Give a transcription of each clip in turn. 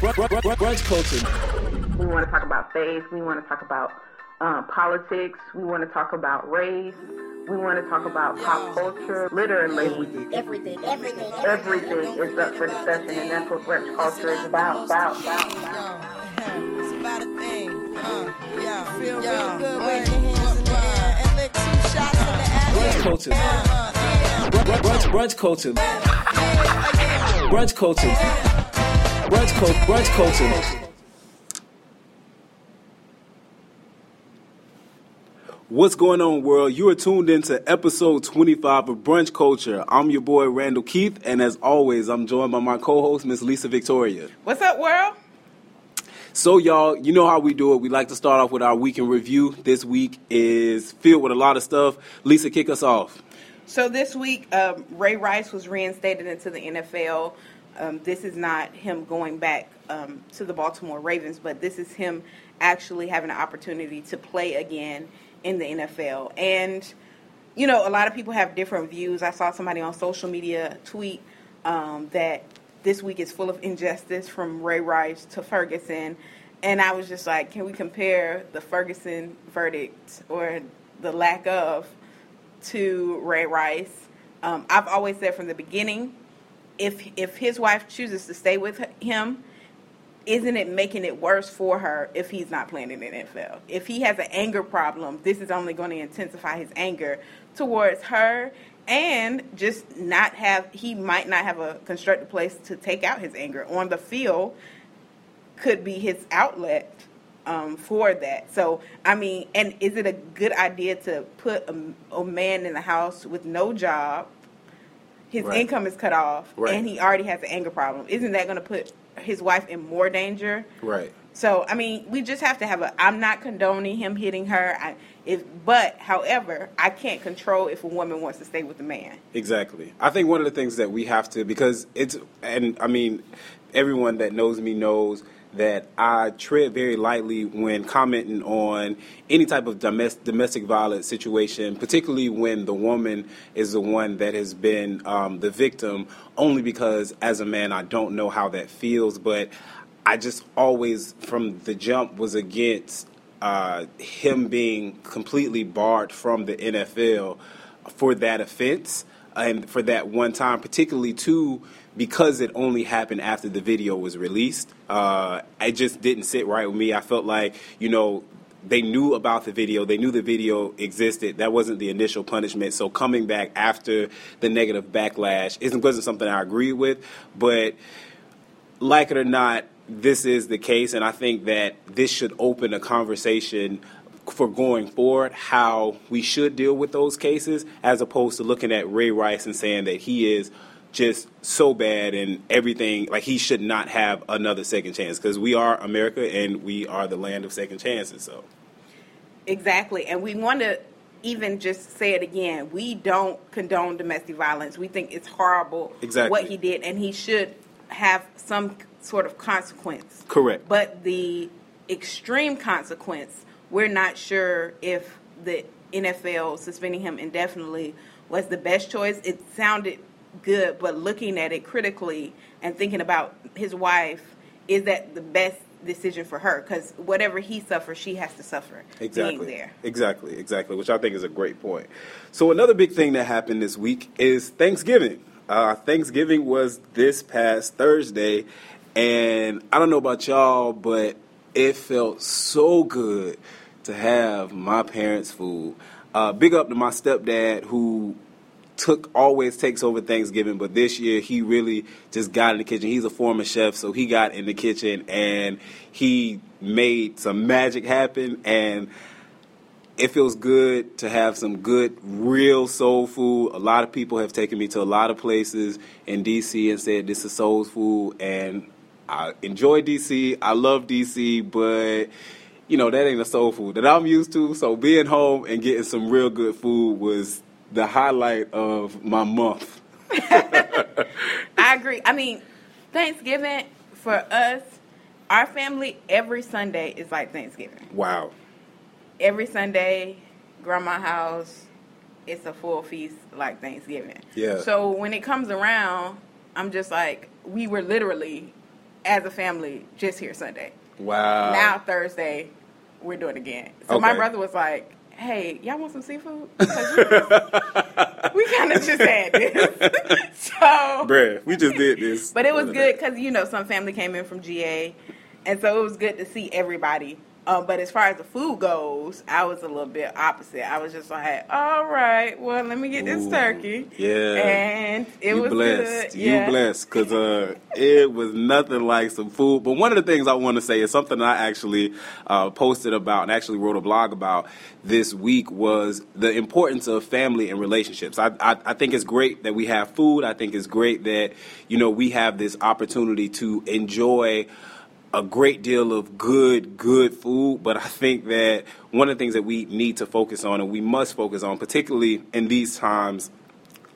Brunch culture. We want to talk about faith. We want to talk about uh, politics. We want to talk about race. We want to talk about pop culture. Literally, Everything, everything, everything everything is up for discussion, and that's what brunch culture is about. About, about, about. It's about a thing. Uh, yeah. Feel real good. Wave your hands in the air and lick two shots in the Brunch culture. Uh, yeah. Brunch, brunch, brunch culture. Brunch culture. Brunch culture. Brunch culture. What's going on, world? You are tuned into episode 25 of Brunch Culture. I'm your boy, Randall Keith, and as always, I'm joined by my co host, Miss Lisa Victoria. What's up, world? So, y'all, you know how we do it. We like to start off with our week in review. This week is filled with a lot of stuff. Lisa, kick us off. So this week, um, Ray Rice was reinstated into the NFL. Um, this is not him going back um, to the Baltimore Ravens, but this is him actually having an opportunity to play again in the NFL. And you know, a lot of people have different views. I saw somebody on social media tweet um, that this week is full of injustice from Ray Rice to Ferguson. And I was just like, can we compare the Ferguson verdict or the lack of to Ray Rice? Um, I've always said from the beginning, if if his wife chooses to stay with him, isn't it making it worse for her if he's not playing in the NFL? If he has an anger problem, this is only going to intensify his anger towards her and just not have he might not have a constructive place to take out his anger on the field could be his outlet um, for that. So, I mean, and is it a good idea to put a, a man in the house with no job? His Right. income is cut off, Right. and he already has an anger problem. Isn't that going to put his wife in more danger? Right. So, I mean, we just have to have a. I'm not condoning him hitting her. I, if, but, however, I can't control if a woman wants to stay with a man. Exactly. I think one of the things that we have to because it's and I mean everyone that knows me knows that I tread very lightly when commenting on any type of domestic domestic violence situation, particularly when the woman is the one that has been um, the victim. Only because as a man, I don't know how that feels, but I just always from the jump was against uh, him being completely barred from the NFL for that offense and for that one time, particularly too because it only happened after the video was released. Uh, it just didn't sit right with me. I felt like you know they knew about the video, they knew the video existed. That wasn't the initial punishment. So coming back after the negative backlash isn't wasn't something I agreed with, but like it or not, this is the case, and I think that this should open a conversation for going forward how we should deal with those cases, as opposed to looking at Ray Rice and saying that he is just so bad and everything like he should not have another second chance because we are America and we are the land of second chances. So Exactly. And we want to even just say it again. We don't condone domestic violence. We think it's horrible Exactly. what he did, and he should have some sort of consequence. Correct. But the extreme consequence, we're not sure if the NFL suspending him indefinitely was the best choice. It sounded good, but looking at it critically and thinking about his wife, is that the best decision for her? Because whatever he suffers, she has to suffer Exactly. there. Exactly, exactly, which I think is a great point. So another big thing that happened this week is Thanksgiving. Uh, Thanksgiving was this past Thursday, and I don't know about y'all, but it felt so good to have my parents' food. Uh, big up to my stepdad who took always takes over Thanksgiving, but this year he really just got in the kitchen. He's a former chef, so he got in the kitchen and he made some magic happen and it feels good to have some good real soul food. A lot of people have taken me to a lot of places in DC and said this is soul food and I enjoy DC. I love DC, but you know, that ain't a soul food that I'm used to. So being home and getting some real good food was the highlight of my month. I agree. I mean, Thanksgiving for us, our family, every Sunday is like Thanksgiving. Wow. Every Sunday, grandma house, it's a full feast like Thanksgiving. Yeah. So when it comes around, I'm just like, we were literally as a family just here Sunday. Wow. Now Thursday, we're doing it again. So my brother was like, "Hey, y'all want some seafood? we, we kind of just had this." so, Bruh, we just did this. but it was good because you know some family came in from GA, and so it was good to see everybody. Um, but as far as the food goes, I was a little bit opposite. I was just like, "All right, well, let me get this Ooh, turkey." yeah. and it you was blessed. good. You yeah. blessed because uh, it was nothing like some food. But one of the things I want to say is something I actually uh, posted about and actually wrote a blog about this week was the importance of family and relationships. I, I, I think it's great that we have food. I think it's great that you know we have this opportunity to enjoy a great deal of good, good food, but I think that one of the things that we need to focus on and we must focus on, particularly in these times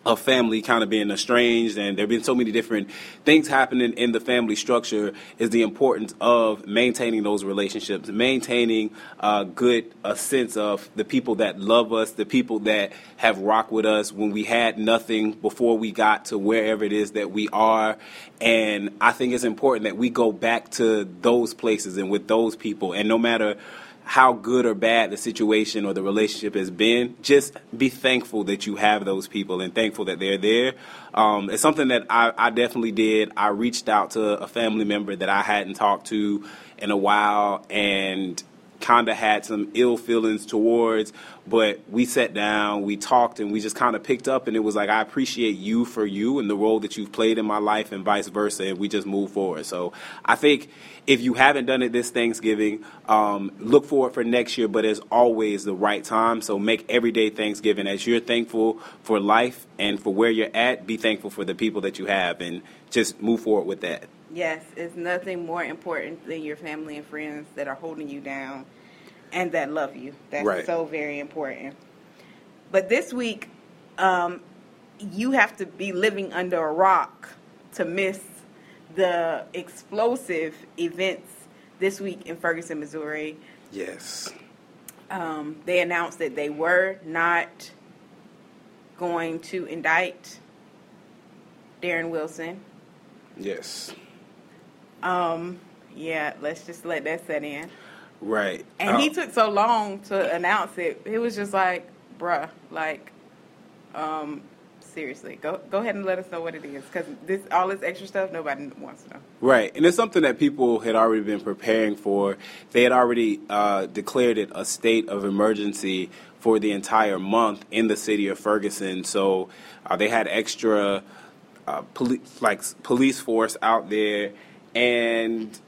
of family kind of being estranged and there have been so many different things happening in the family structure is the importance of maintaining those relationships maintaining a good a sense of the people that love us the people that have rocked with us when we had nothing before we got to wherever it is that we are. And i think it's important that we go back to those places and with those people. And no matter how good or bad the situation or the relationship has been, just be thankful that you have those people and thankful that they're there. Um, it's something that I, I definitely did. I reached out to a family member that I hadn't talked to in a while and kind of had some ill feelings towards, but we sat down, we talked, and we just kind of picked up. And it was like, I appreciate you for you and the role that you've played in my life, and vice versa. And we just moved forward. So I think if you haven't done it this Thanksgiving, um, look forward for next year, but it's always the right time. So make everyday Thanksgiving as you're thankful for life and for where you're at, be thankful for the people that you have, and just move forward with that. Yes, it's nothing more important than your family and friends that are holding you down and that love you. That's Right. so very important. But this week, um, you have to be living under a rock to miss the explosive events this week in Ferguson, Missouri. Yes. Um, they announced that they were not going to indict Darren Wilson. Yes. Um, yeah, let's just let that set in. Right. And he Uh, took so long to announce it. It was just like, bruh, like, um, seriously, go go ahead and let us know what it is, because this all this extra stuff nobody wants to know. Right, and it's something that people had already been preparing for. They had already uh, declared it a state of emergency for the entire month in the city of Ferguson. So uh, they had extra uh, poli- like police force out there, and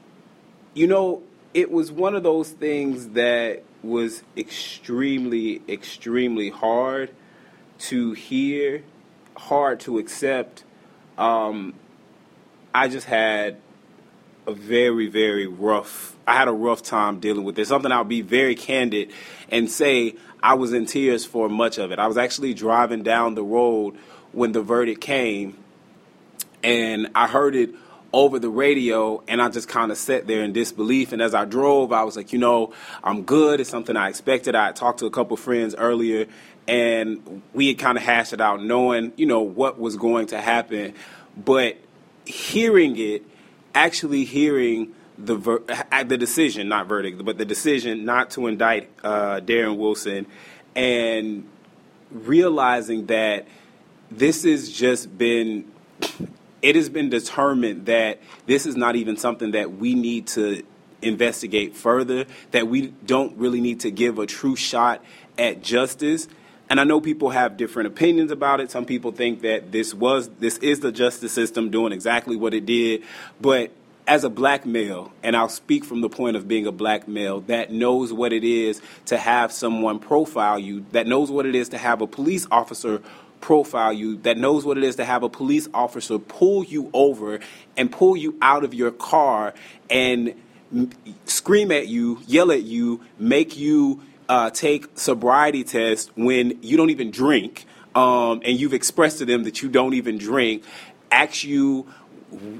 you know, it was one of those things that was extremely, extremely hard to hear, hard to accept. Um, I just had a very, very rough. I had a rough time dealing with this. Something I'll be very candid and say I was in tears for much of it. I was actually driving down the road when the verdict came, and I heard it over the radio, and I just kind of sat there in disbelief. And as I drove, I was like, you know, I'm good. It's something I expected. I talked to a couple friends earlier, and we had kind of hashed it out, knowing, you know, what was going to happen. But hearing it, actually hearing the ver- uh, the decision, not verdict, but the decision not to indict uh, Darren Wilson, and realizing that this has just been it has been determined that this is not even something that we need to investigate further, that we don't really need to give a true shot at justice. And I know people have different opinions about it. Some people think that this was this is the justice system doing exactly what it did, but as a black male, and I'll speak from the point of being a black male that knows what it is to have someone profile you, that knows what it is to have a police officer profile you, that knows what it is to have a police officer pull you over and pull you out of your car and m- scream at you, yell at you, make you uh, take sobriety tests when you don't even drink, um, and you've expressed to them that you don't even drink, ask you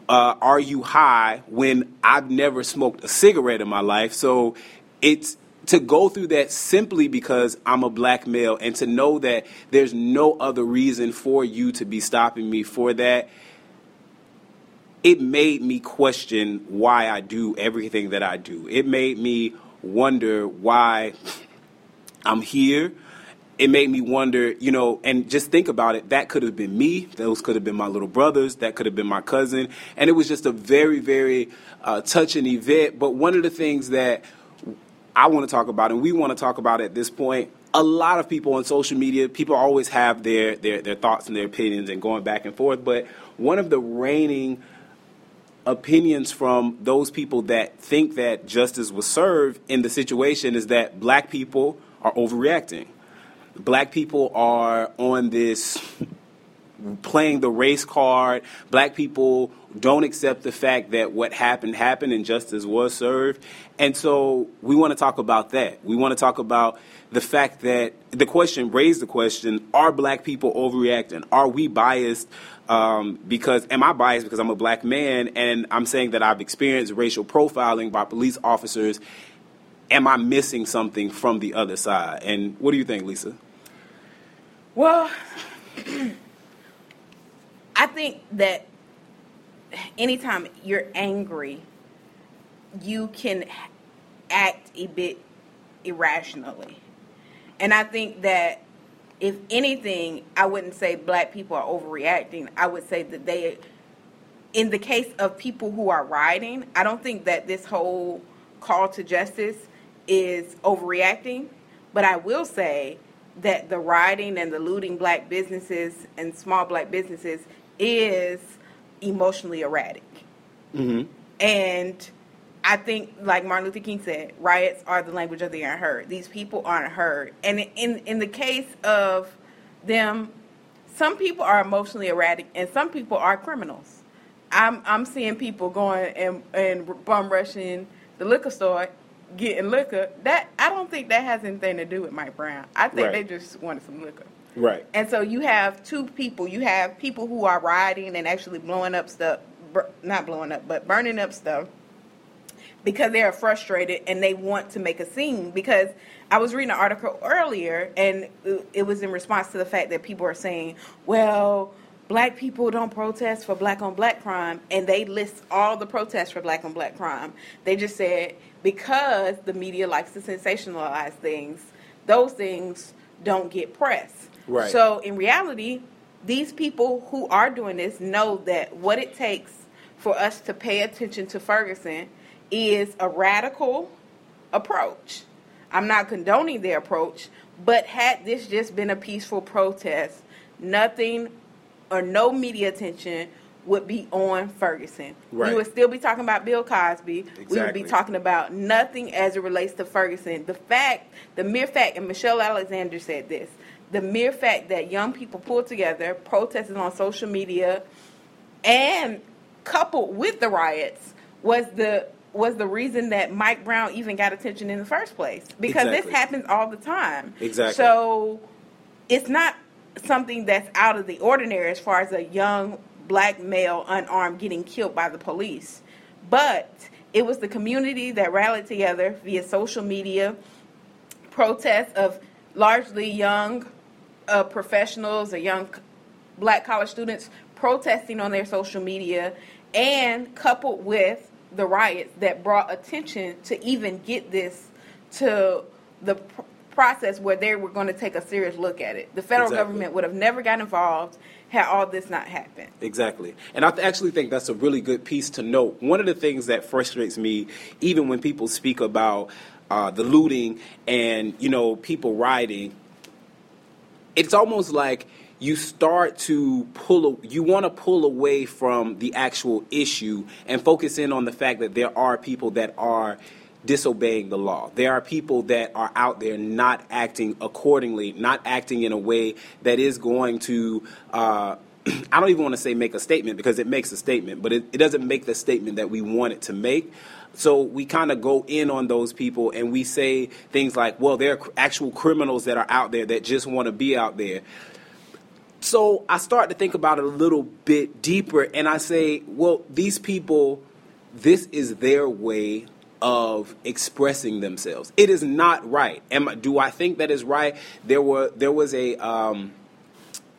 uh, are you high when I've never smoked a cigarette in my life? So it's to go through that simply because I'm a black male and to know that there's no other reason for you to be stopping me for that. it made me question why I do everything that I do. It made me wonder why I'm here. It made me wonder, you know, and just think about it. That could have been me. Those could have been my little brothers. That could have been my cousin. And it was just a very, very uh, touching event. But one of the things that I want to talk about, and we want to talk about at this point, a lot of people on social media, people always have their, their, their thoughts and their opinions and going back and forth. But one of the reigning opinions from those people that think that justice was served in the situation is that black people are overreacting. Black people are on this playing the race card. Black people don't accept the fact that what happened happened and justice was served. And so we want to talk about that. We want to talk about the fact that the question raised the question are black people overreacting? Are we biased? Um, because am I biased because I'm a black man and I'm saying that I've experienced racial profiling by police officers? Am I missing something from the other side? And what do you think, Lisa? Well, I think that anytime you're angry, you can act a bit irrationally. And I think that if anything, I wouldn't say black people are overreacting. I would say that they, in the case of people who are rioting, I don't think that this whole call to justice is overreacting. But I will say that the rioting and the looting black businesses and small black businesses is emotionally erratic. Mm-hmm. And I think, like Martin Luther King said, riots are the language of the unheard. These people aren't heard. And in in the case of them, some people are emotionally erratic, and some people are criminals. I'm I'm seeing people going and and bum rushing the liquor store, getting liquor. That I don't think that has anything to do with Mike Brown. I think Right. they just wanted some liquor. Right. And so you have two people. You have people who are rioting and actually blowing up stuff, not blowing up, but burning up stuff because they are frustrated and they want to make a scene. Because I was reading an article earlier and it was in response to the fact that people are saying, well, black people don't protest for black on black crime. And they list all the protests for black on black crime. They just said, because the media likes to sensationalize things, those things don't get press. Right. So in reality, these people who are doing this know that what it takes for us to pay attention to Ferguson is a radical approach. I'm not condoning their approach, but had this just been a peaceful protest, nothing or no media attention would be on Ferguson. Right. We would still be talking about Bill Cosby. We would be talking about nothing as it relates to Ferguson. The fact, the mere fact, and Michelle Alexander said this, the mere fact that young people pulled together, protested on social media, and coupled with the riots was the was the reason that Mike Brown even got attention in the first place. Because Exactly. this happens all the time. Exactly. So it's not something that's out of the ordinary as far as a young black male unarmed getting killed by the police. But it was the community that rallied together via social media, protests of largely young uh, professionals or young black college students protesting on their social media, and coupled with the riots that brought attention to even get this to the pr- process where they were going to take a serious look at it. The federal Exactly. government would have never got involved had all this not happened. Exactly. And I actually think that's a really good piece to note. One of the things that frustrates me, even when people speak about uh, the looting and, you know, people rioting, it's almost like you start to pull, you want to pull away from the actual issue and focus in on the fact that there are people that are disobeying the law. There are people that are out there not acting accordingly, not acting in a way that is going to, uh, I don't even want to say make a statement because it makes a statement, but it, it doesn't make the statement that we want it to make. So we kind of go in on those people and we say things like, well, there are actual criminals that are out there that just want to be out there. So I start to think about it a little bit deeper and I say, well, these people, this is their way of expressing themselves. It is not right. Am I, do I think that is right? There were there was a um,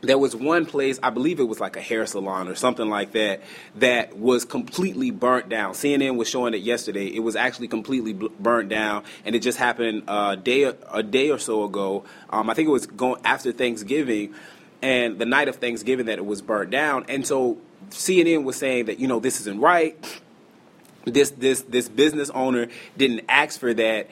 there was one place, I believe it was like a hair salon or something like that, that was completely burnt down. CNN was showing it yesterday. It was actually completely burnt down, and it just happened a day a day or so ago. Um, I think it was going after Thanksgiving, and the night of Thanksgiving that it was burnt down. And so CNN was saying that you know this isn't right. This this this business owner didn't ask for that,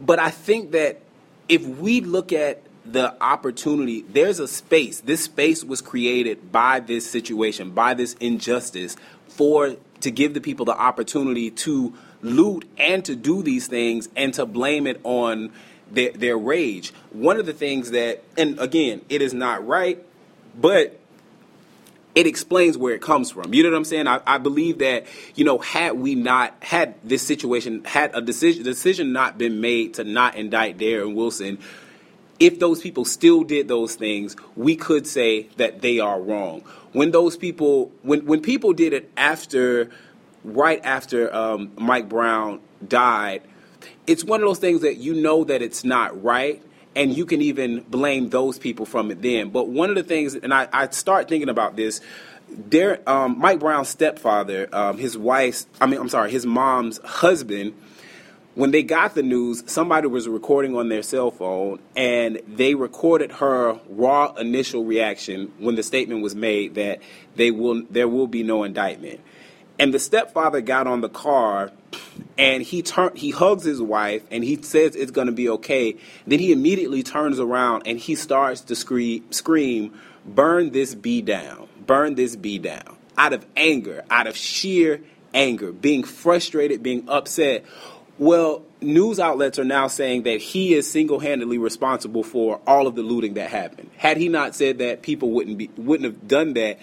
but I think that if we look at the opportunity, there's a space. This space was created by this situation, by this injustice, for to give the people the opportunity to loot and to do these things and to blame it on their, their rage. One of the things that, and again, it is not right, but it explains where it comes from. You know what I'm saying? I, I, believe that you know, had we not had this situation, had a decision decision not been made to not indict Darren Wilson, if those people still did those things, we could say that they are wrong. When those people, when when people did it after, right after um, Mike Brown died, it's one of those things that you know that it's not right, and you can even blame those people from it then. But one of the things, and I, I start thinking about this. There, um, Mike Brown's stepfather, um, his wife's, I mean, I'm sorry, his mom's husband when they got the news, somebody was recording on their cell phone and they recorded her raw initial reaction when the statement was made that they will there will be no indictment. And the stepfather got on the car and he turn he hugs his wife and he says it's going to be okay. Then he immediately turns around and he starts to scream scream, "Burn this bee down. Burn this bee down." Out of anger, out of sheer anger, being frustrated, being upset well, news outlets are now saying that he is single-handedly responsible for all of the looting that happened. Had he not said that, people wouldn't be wouldn't have done that.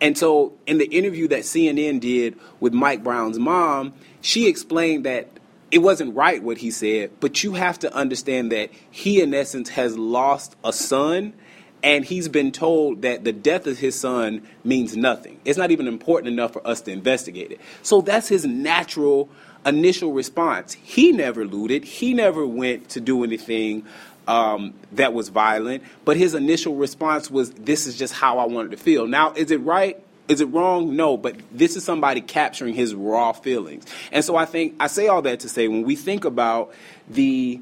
And so, in the interview that CNN did with Mike Brown's mom, she explained that it wasn't right what he said, but you have to understand that he, in essence, has lost a son, and he's been told that the death of his son means nothing. It's not even important enough for us to investigate it. So that's his natural initial response. He never looted. He never went to do anything um, that was violent. But his initial response was, "This is just how I wanted to feel." Now, is it right? Is it wrong? No, but this is somebody capturing his raw feelings. And so I think I say all that to say when we think about the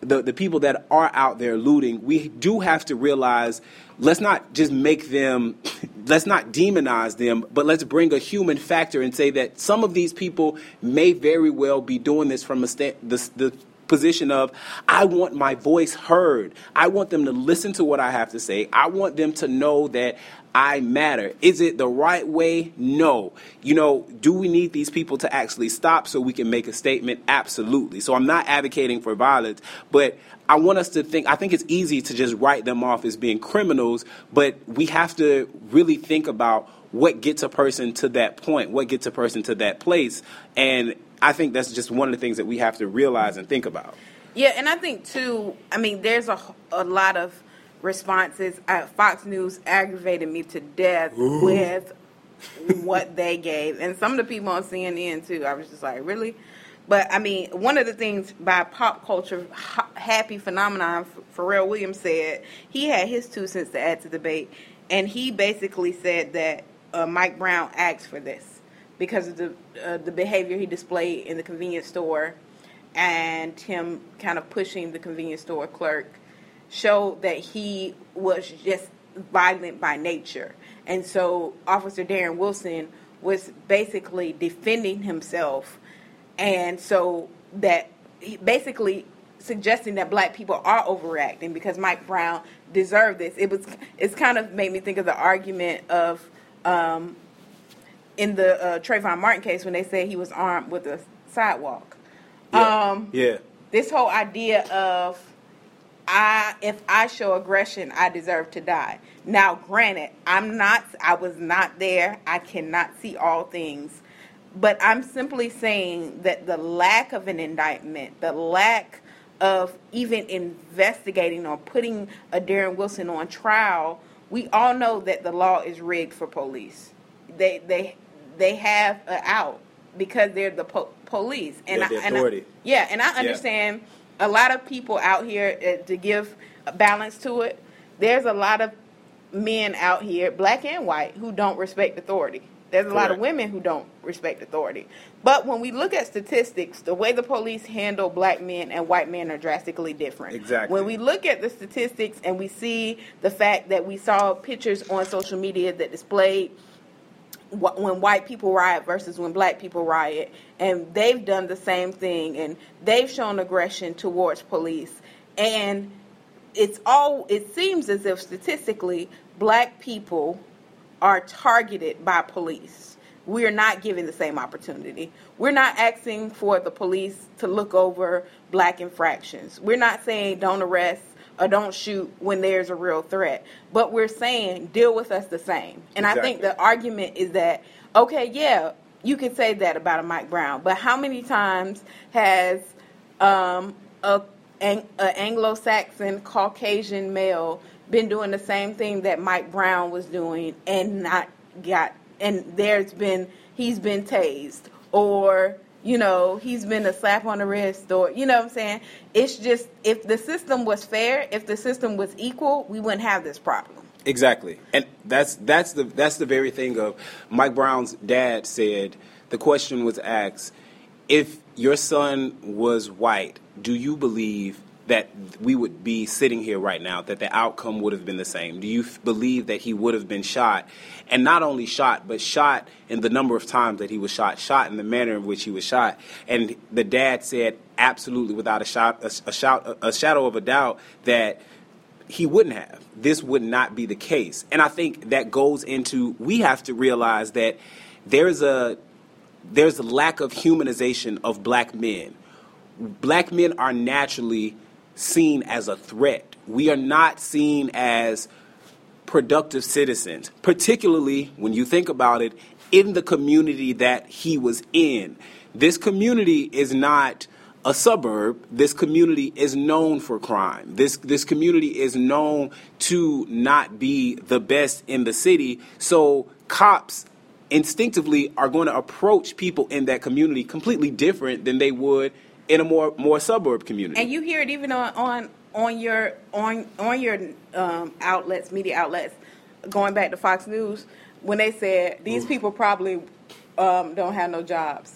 the, the people that are out there looting, we do have to realize let's not just make them, let's not demonize them, but let's bring a human factor and say that some of these people may very well be doing this from a sta- the, the position of I want my voice heard. I want them to listen to what I have to say. I want them to know that I matter. Is it the right way? No. You know, do we need these people to actually stop so we can make a statement? Absolutely. So I'm not advocating for violence, but I want us to think, I think it's easy to just write them off as being criminals, but we have to really think about what gets a person to that point, what gets a person to that place. And I think that's just one of the things that we have to realize and think about. Yeah, and I think too, I mean, there's a, a lot of responses. Uh, Fox News aggravated me to death Ooh. with what they gave, and some of the people on CNN too. I was just like, really. But I mean, one of the things by pop culture happy phenomenon, Pharrell Williams said he had his two cents to add to the debate, and he basically said that uh, Mike Brown asked for this because of the uh, the behavior he displayed in the convenience store, and him kind of pushing the convenience store clerk showed that he was just violent by nature. And so Officer Darren Wilson was basically defending himself. And so that basically suggesting that black people are overreacting because Mike Brown deserved this. It was it's kind of made me think of the argument of um, in the uh, Trayvon Martin case when they said he was armed with a sidewalk. Yeah. Um, yeah. This whole idea of I if I show aggression, I deserve to die. Now, granted, I'm not I was not there. I cannot see all things. But I'm simply saying that the lack of an indictment, the lack of even investigating or putting a Darren Wilson on trial, we all know that the law is rigged for police. They they they have an out because they're the po- police and, I, and I, yeah, and I understand. Yeah a lot of people out here uh, to give a balance to it. There's a lot of men out here, black and white, who don't respect authority. There's a lot of women who don't respect authority. But when we look at statistics, the way the police handle black men and white men are drastically different. Exactly. When we look at the statistics and we see the fact that we saw pictures on social media that displayed when white people riot versus when black people riot and they've done the same thing and they've shown aggression towards police and it's all it seems as if statistically black people are targeted by police. We're not given the same opportunity. We're not asking for the police to look over black infractions. We're not saying don't arrest or don't shoot when there's a real threat. But we're saying deal with us the same. And i think the argument is that okay yeah you can say that about a mike brown but how many times has um, a, an, a anglo-saxon caucasian male been doing the same thing that mike brown was doing and not got and there's been he's been tased or you know he's been a slap on the wrist or you know what i'm saying it's just if the system was fair if the system was equal we wouldn't have this problem Exactly, and that's that's the that's the very thing of Mike Brown's dad said. The question was asked: If your son was white, do you believe that we would be sitting here right now? That the outcome would have been the same? Do you f- believe that he would have been shot, and not only shot, but shot in the number of times that he was shot, shot in the manner in which he was shot? And the dad said, absolutely, without a shot, a, a shout, a shadow of a doubt, that he wouldn't have. This would not be the case. And I think that goes into we have to realize that there's a there's a lack of humanization of black men. Black men are naturally seen as a threat. We are not seen as productive citizens, particularly when you think about it in the community that he was in. This community is not a suburb. This community is known for crime. This this community is known to not be the best in the city. So cops instinctively are going to approach people in that community completely different than they would in a more more suburb community. and you hear it even on on on your on on your um, outlets, media outlets, going back to Fox News when they said these people probably um, don't have no jobs.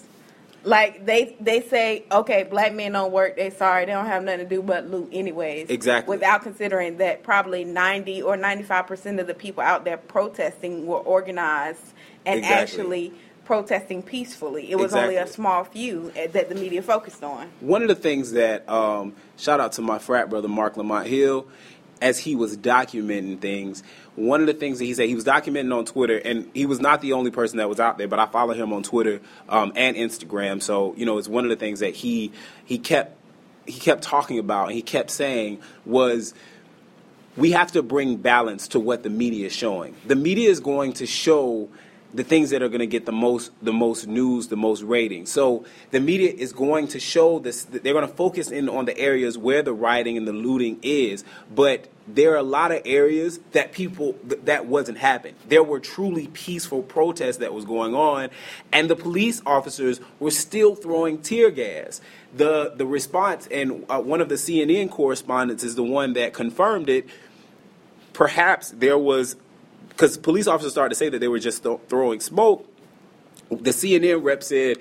Like they they say, okay, black men don't work. They sorry, they don't have nothing to do but loot anyways. Exactly. Without considering that probably ninety or ninety five percent of the people out there protesting were organized and Exactly. actually protesting peacefully. It was only a small few eh, that the media focused on. One of the things that um, shout out to my frat brother Marc Lamont Hill, as he was documenting things. One of the things that he said he was documenting on Twitter, and he was not the only person that was out there, but I follow him on Twitter um, and Instagram. So you know, it's one of the things that he he kept he kept talking about and he kept saying was we have to bring balance to what the media is showing. The media is going to show the things that are going to get the most the most news, the most ratings. So the media is going to show this they're going to focus in on the areas where the rioting and the looting is, but there are a lot of areas that people th- that wasn't happening. There were truly peaceful protests that was going on and the police officers were still throwing tear gas. The the response and uh, one of the CNN correspondents is the one that confirmed it perhaps there was because police officers started to say that they were just th- throwing smoke. The CNN rep said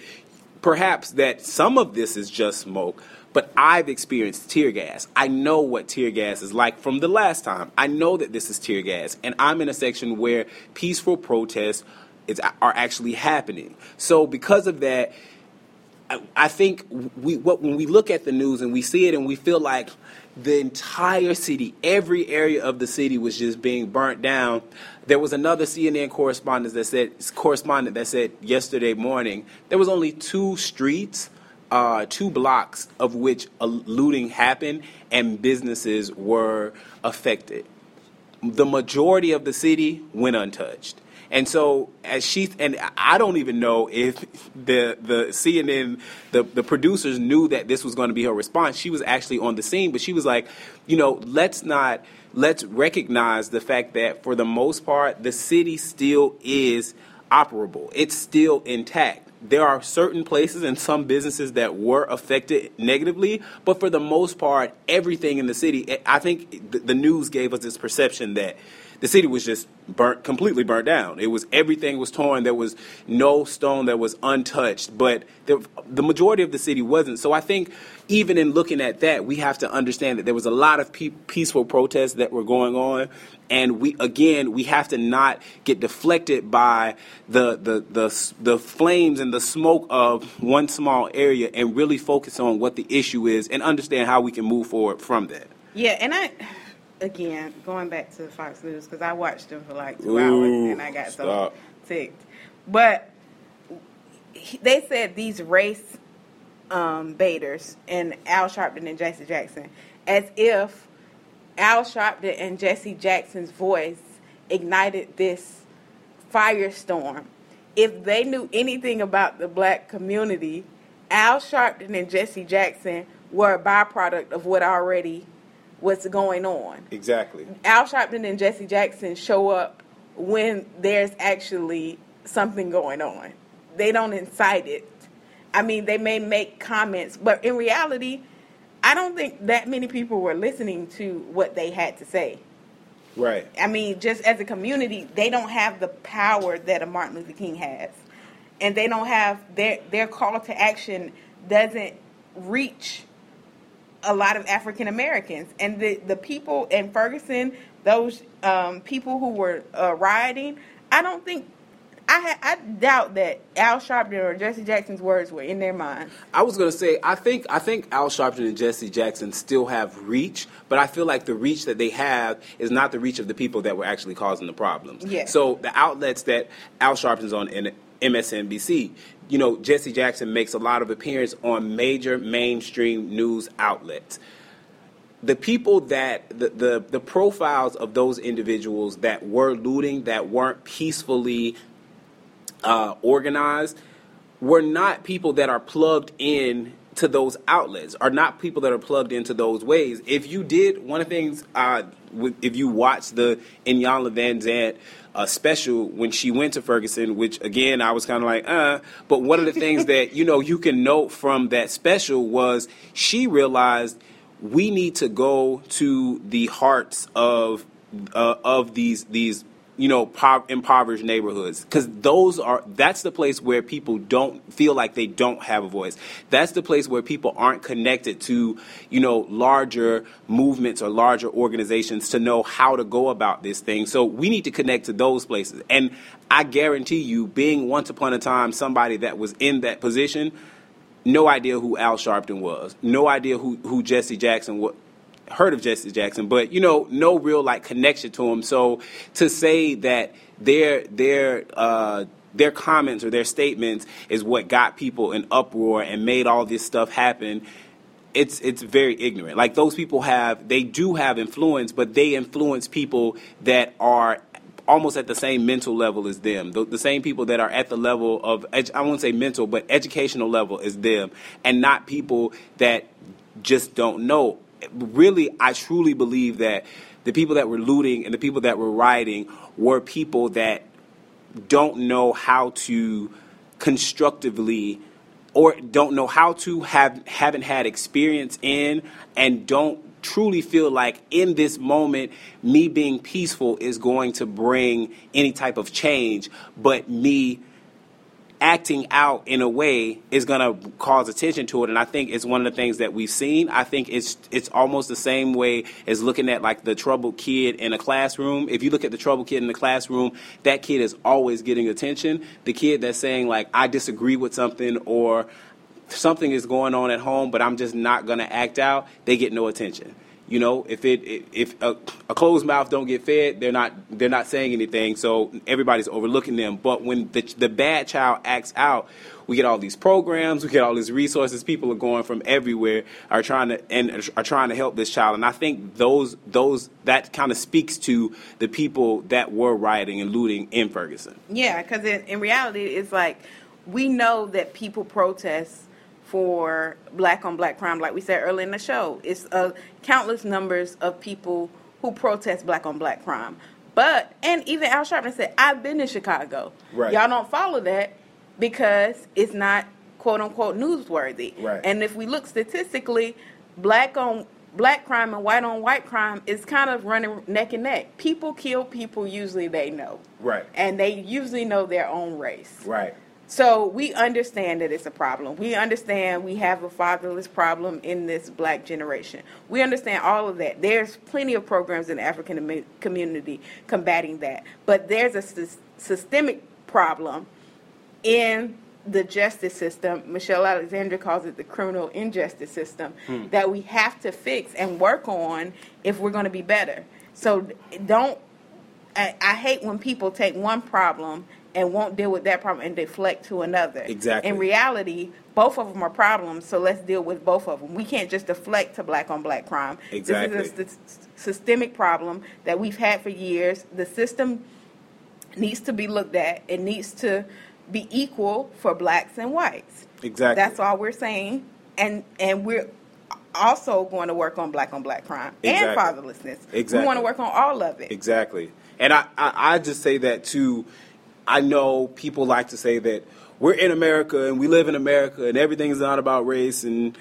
perhaps that some of this is just smoke, but I've experienced tear gas. I know what tear gas is like from the last time. I know that this is tear gas, and I'm in a section where peaceful protests is, are actually happening. So because of that, I- think we what when we look at the news and we see it and we feel like the entire city, every area of the city was just being burnt down. There was another CNN correspondent that said correspondent that said yesterday morning there was only two streets, uh, two blocks of which looting happened and businesses were affected the majority of the city went untouched. And so, as she and I don't even know if the the CNN the the producers knew that this was going to be her response. She was actually on the scene, but she was like, you know, let's not let's recognize the fact that for the most part, the city still is operable. It's still intact. There are certain places and some businesses that were affected negatively, but for the most part, everything in the city, I think the, news gave us this perception that the city was just burnt, completely burnt down. It was everything was torn. There was no stone that was untouched, but the, the majority of the city wasn't. So I think even in looking at that, we have to understand that there was a lot of pe- peaceful protests that were going on, and we again we have to not get deflected by the the the, the flames and the smoke of one small area, and really focus on what the issue is and understand how we can move forward from that. Yeah, and I again going back to Fox News because I watched them for like two Ooh, hours and I got so stop. ticked. But they said these race um, baiters and Al Sharpton and Jesse Jackson, as if Al Sharpton and Jesse Jackson's voice ignited this firestorm. If they knew anything about the black community, Al Sharpton and Jesse Jackson were a byproduct of what already was going on. Exactly. Al Sharpton and Jesse Jackson show up when there's actually something going on. They don't incite it. I mean, they may make comments, but in reality, I don't think that many people were listening to what they had to say. Right. I mean, just as a community, they don't have the power that a Martin Luther King has, and they don't have their their call to action doesn't reach a lot of African Americans, and the the people in Ferguson, those um, people who were uh, rioting, I don't think. I, ha- I doubt that Al Sharpton or Jesse Jackson's words were in their mind. I was gonna say I think I think Al Sharpton and Jesse Jackson still have reach, but I feel like the reach that they have is not the reach of the people that were actually causing the problems. Yeah. So the outlets that Al Sharpton's on in MSNBC, you know, Jesse Jackson makes a lot of appearance on major mainstream news outlets. The people that the, the the profiles of those individuals that were looting, that weren't peacefully uh, organized were not people that are plugged in to those outlets are not people that are plugged into those ways if you did one of the things uh, if you watch the Iyanla Vanzant uh, special when she went to Ferguson which again I was kind of like uh but one of the things that you know you can note from that special was she realized we need to go to the hearts of uh, of these these you know po- impoverished neighborhoods. Because those are that's the place where people don't feel like they don't have a voice. That's the place where people aren't connected to you know larger movements or larger organizations to know how to go about this thing. So we need to connect to those places. And i guarantee you being once upon a time somebody that was in that position no idea who Al Sharpton was, no idea who, who Jesse Jackson was. Heard of Jesse Jackson, but you know, no real like connection to him. So to say that their their uh, their comments or their statements is what got people in uproar and made all this stuff happen, it's it's very ignorant. Like those people have they do have influence, but they influence people that are almost at the same mental level as them. The, the same people that are at the level of I won't say mental, but educational level as them, and not people that just don't know. Really, I truly believe that the people that were looting and the people that were rioting were people that don't know how to constructively or don't know how to have haven't had experience in and don't truly feel like in this moment me being peaceful is going to bring any type of change but me acting out in a way is going to cause attention to it. And i think it's one of the things that we've seen. I think it's it's almost the same way as looking at like the troubled kid in a classroom. If you look at the troubled kid in the classroom that kid is always getting attention. The kid that's saying like i disagree with something or something is going on at home but i'm just not going to act out they get no attention you know if it if a, a closed mouth don't get fed they're not they're not saying anything. So everybody's overlooking them. But when the, the bad child acts out we get all these programs we get all these resources. People are going from everywhere are trying to and are trying to help this child. And i think those those that kind of speaks to the people that were rioting and looting in ferguson. Yeah, because in, in reality, it's like we know that people protest for black on black crime, like we said earlier in the show. It's uh, countless numbers of people who protest black on black crime. But, and even Al Sharpton said, I've been to Chicago. Right. Y'all don't follow that because it's not quote unquote newsworthy. Right. And if we look statistically, black on black crime and white on white crime is kind of running neck and neck. People kill people usually they know. Right. And they usually know their own race. Right. So we understand that it's a problem. We understand we have a fatherless problem in this black generation. We understand all of that. There's plenty of programs in the African community combating that. But there's a sys- systemic problem in the justice system. Michelle Alexander calls it the criminal injustice system hmm. that we have to fix and work on if we're going to be better. So don't I, I hate when people take one problem and won't deal with that problem and deflect to another. Exactly. In reality, both of them are problems, so let's deal with both of them. We can't just deflect to black on black crime. Exactly. This is a sys- systemic problem that we've had for years. The system needs to be looked at. It needs to be equal for blacks and whites. Exactly. That's all we're saying. And and we're also going to work on black on black crime and fatherlessness. Exactly. We want to work on all of it. Exactly. And I, I, I just say that too. I know people like to say that we're in America and we live in America and everything is not about race and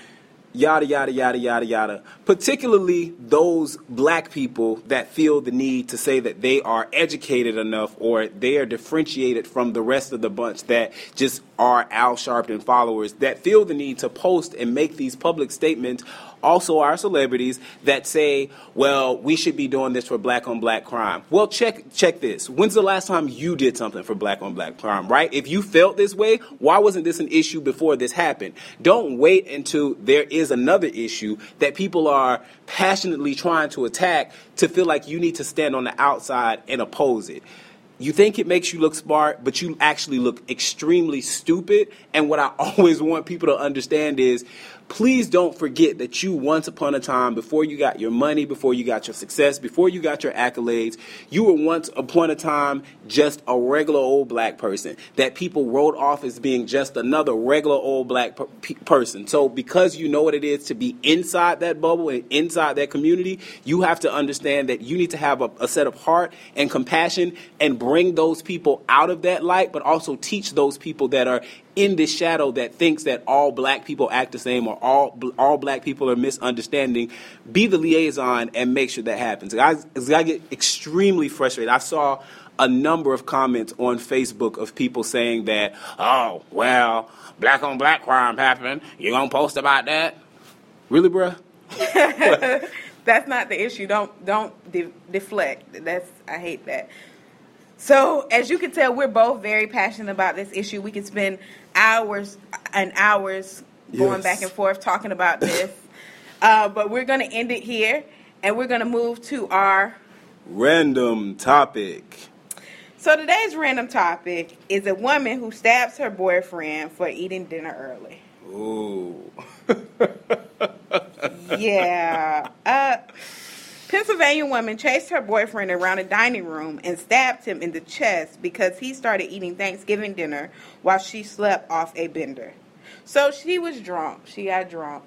yada, yada, yada, yada, yada. Particularly those black people that feel the need to say that they are educated enough or they are differentiated from the rest of the bunch that just are Al Sharpton followers that feel the need to post and make these public statements also our celebrities that say, well, we should be doing this for black on black crime. Well, check check this. When's the last time you did something for black on black crime, right? If you felt this way, why wasn't this an issue before this happened? Don't wait until there is another issue that people are passionately trying to attack to feel like you need to stand on the outside and oppose it you think it makes you look smart, but you actually look extremely stupid. And what I always want people to understand is please don't forget that you once upon a time, before you got your money, before you got your success, before you got your accolades, you were once upon a time just a regular old black person that people wrote off as being just another regular old black per- pe- person. So because you know what it is to be inside that bubble and inside that community, you have to understand that you need to have a, a set of heart and compassion and bring those people out of that light, but also teach those people that are in this shadow that thinks that all black people act the same or all all black people are misunderstanding. Be the liaison and make sure that happens. I, I get extremely frustrated. I saw a number of comments on Facebook of people saying that, oh, well, black on black crime happened. You gonna post about that? Really, bruh? That's not the issue. Don't don't de- deflect. That's I hate that. So as you can tell, we're both very passionate about this issue. We could spend hours and hours going Yes. back and forth talking about this. uh, but we're going to end it here, and we're going to move to our. Random topic. So today's random topic is a woman who stabs her boyfriend for eating dinner early. Ooh. yeah. Uh, Pennsylvania woman chased her boyfriend around a dining room and stabbed him in the chest because he started eating Thanksgiving dinner while she slept off a bender. So she was drunk. She got drunk.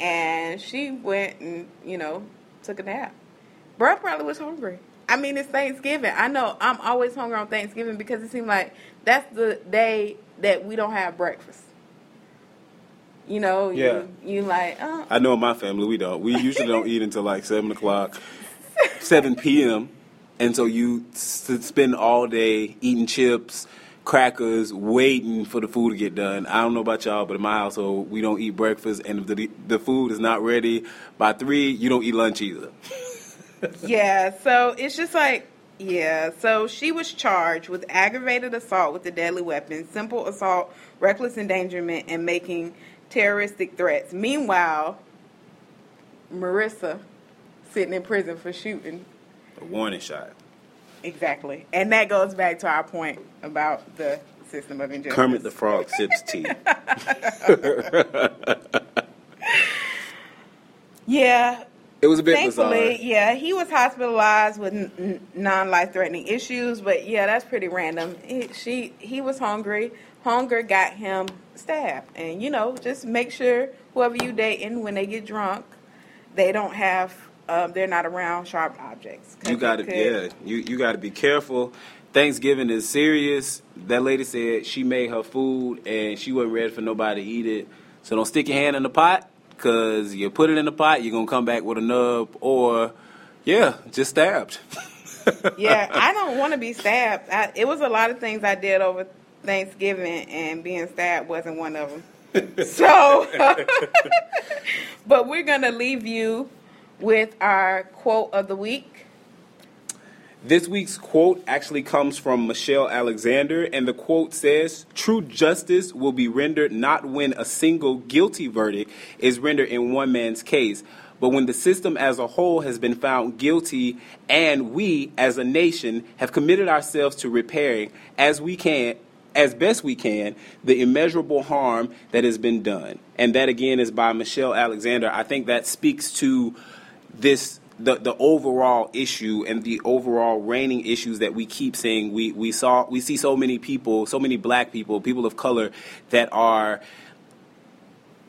And she went and, you know, took a nap. Bruh probably was hungry. I mean, it's Thanksgiving. I know I'm always hungry on Thanksgiving because it seems like that's the day that we don't have breakfast. You know, Yeah. you, you like, oh, I know in my family we don't. We usually don't eat until like seven o'clock, seven p.m. And so you s- spend all day eating chips, crackers, waiting for the food to get done. I don't know about y'all, but in my household we don't eat breakfast, and if the the food is not ready by three, you don't eat lunch either. Yeah, so it's just like, yeah. So she was charged with aggravated assault with a deadly weapon, simple assault, reckless endangerment, and making terroristic threats. Meanwhile, Marissa sitting in prison for shooting. A warning shot. Exactly. And that goes back to our point about the system of injustice. Kermit the Frog sips tea. Yeah, It was a bit Thankfully, bizarre. yeah, he was hospitalized with n- n- non-life threatening issues, but yeah, that's pretty random. He, she he was hungry. Hunger got him stabbed, and you know, just make sure whoever you dating when they get drunk, they don't have, um, they're not around sharp objects. You got to, yeah. You you got to be careful. Thanksgiving is serious. That lady said she made her food and she wasn't ready for nobody to eat it. So don't stick your hand in the pot because you put it in the pot, you're gonna come back with a nub, or yeah, just stabbed. yeah, I don't want to be stabbed. I, it was a lot of things I did over Thanksgiving, and being stabbed wasn't one of them. so, but we're gonna leave you with our quote of the week. This week's quote actually comes from Michelle Alexander, and the quote says True justice will be rendered not when a single guilty verdict is rendered in one man's case, but when the system as a whole has been found guilty and we as a nation have committed ourselves to repairing as we can as best we can the immeasurable harm that has been done. And that again is by Michelle Alexander. I think that speaks to this the the overall issue and the overall reigning issues that we keep saying we we saw we see so many people so many black people people of color that are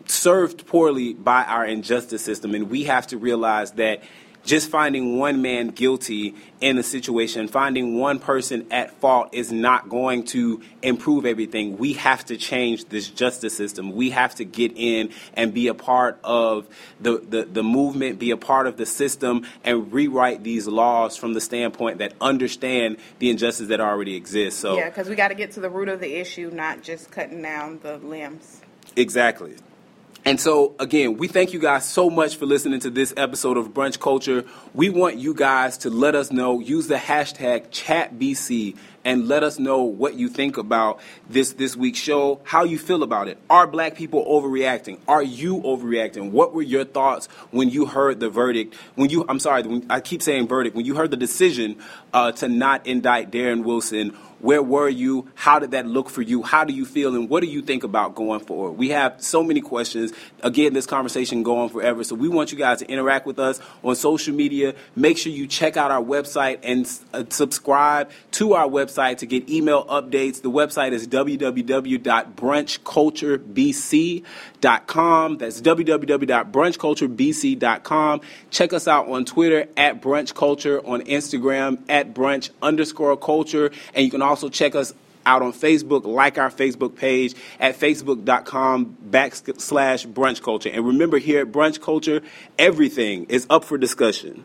served poorly by our injustice system and we have to realize that just finding one man guilty in a situation, finding one person at fault is not going to improve everything. We have to change this justice system. We have to get in and be a part of the, the, the movement, be a part of the system, and rewrite these laws from the standpoint that understand the injustice that already exists. So Yeah, because we got to get to the root of the issue, not just cutting down the limbs. Exactly. And so, again, we thank you guys so much for listening to this episode of Brunch Culture. We want you guys to let us know, use the hashtag ChatBC, and let us know what you think about this this week's show, how you feel about it. Are black people overreacting? Are you overreacting? What were your thoughts when you heard the verdict? When you, I'm sorry, I keep saying verdict. When you heard the decision uh, to not indict Darren Wilson where were you? How did that look for you? How do you feel? And what do you think about going forward? We have so many questions. Again, this conversation going forever. So we want you guys to interact with us on social media. Make sure you check out our website and uh, subscribe to our website to get email updates. The website is www.brunchculturebc.com. That's www.brunchculturebc.com. Check us out on Twitter at brunchculture, on Instagram at Brunch underscore culture, and you can also check us out on Facebook, like our Facebook page at facebook.com backslash brunch culture. And remember, here at Brunch Culture, everything is up for discussion.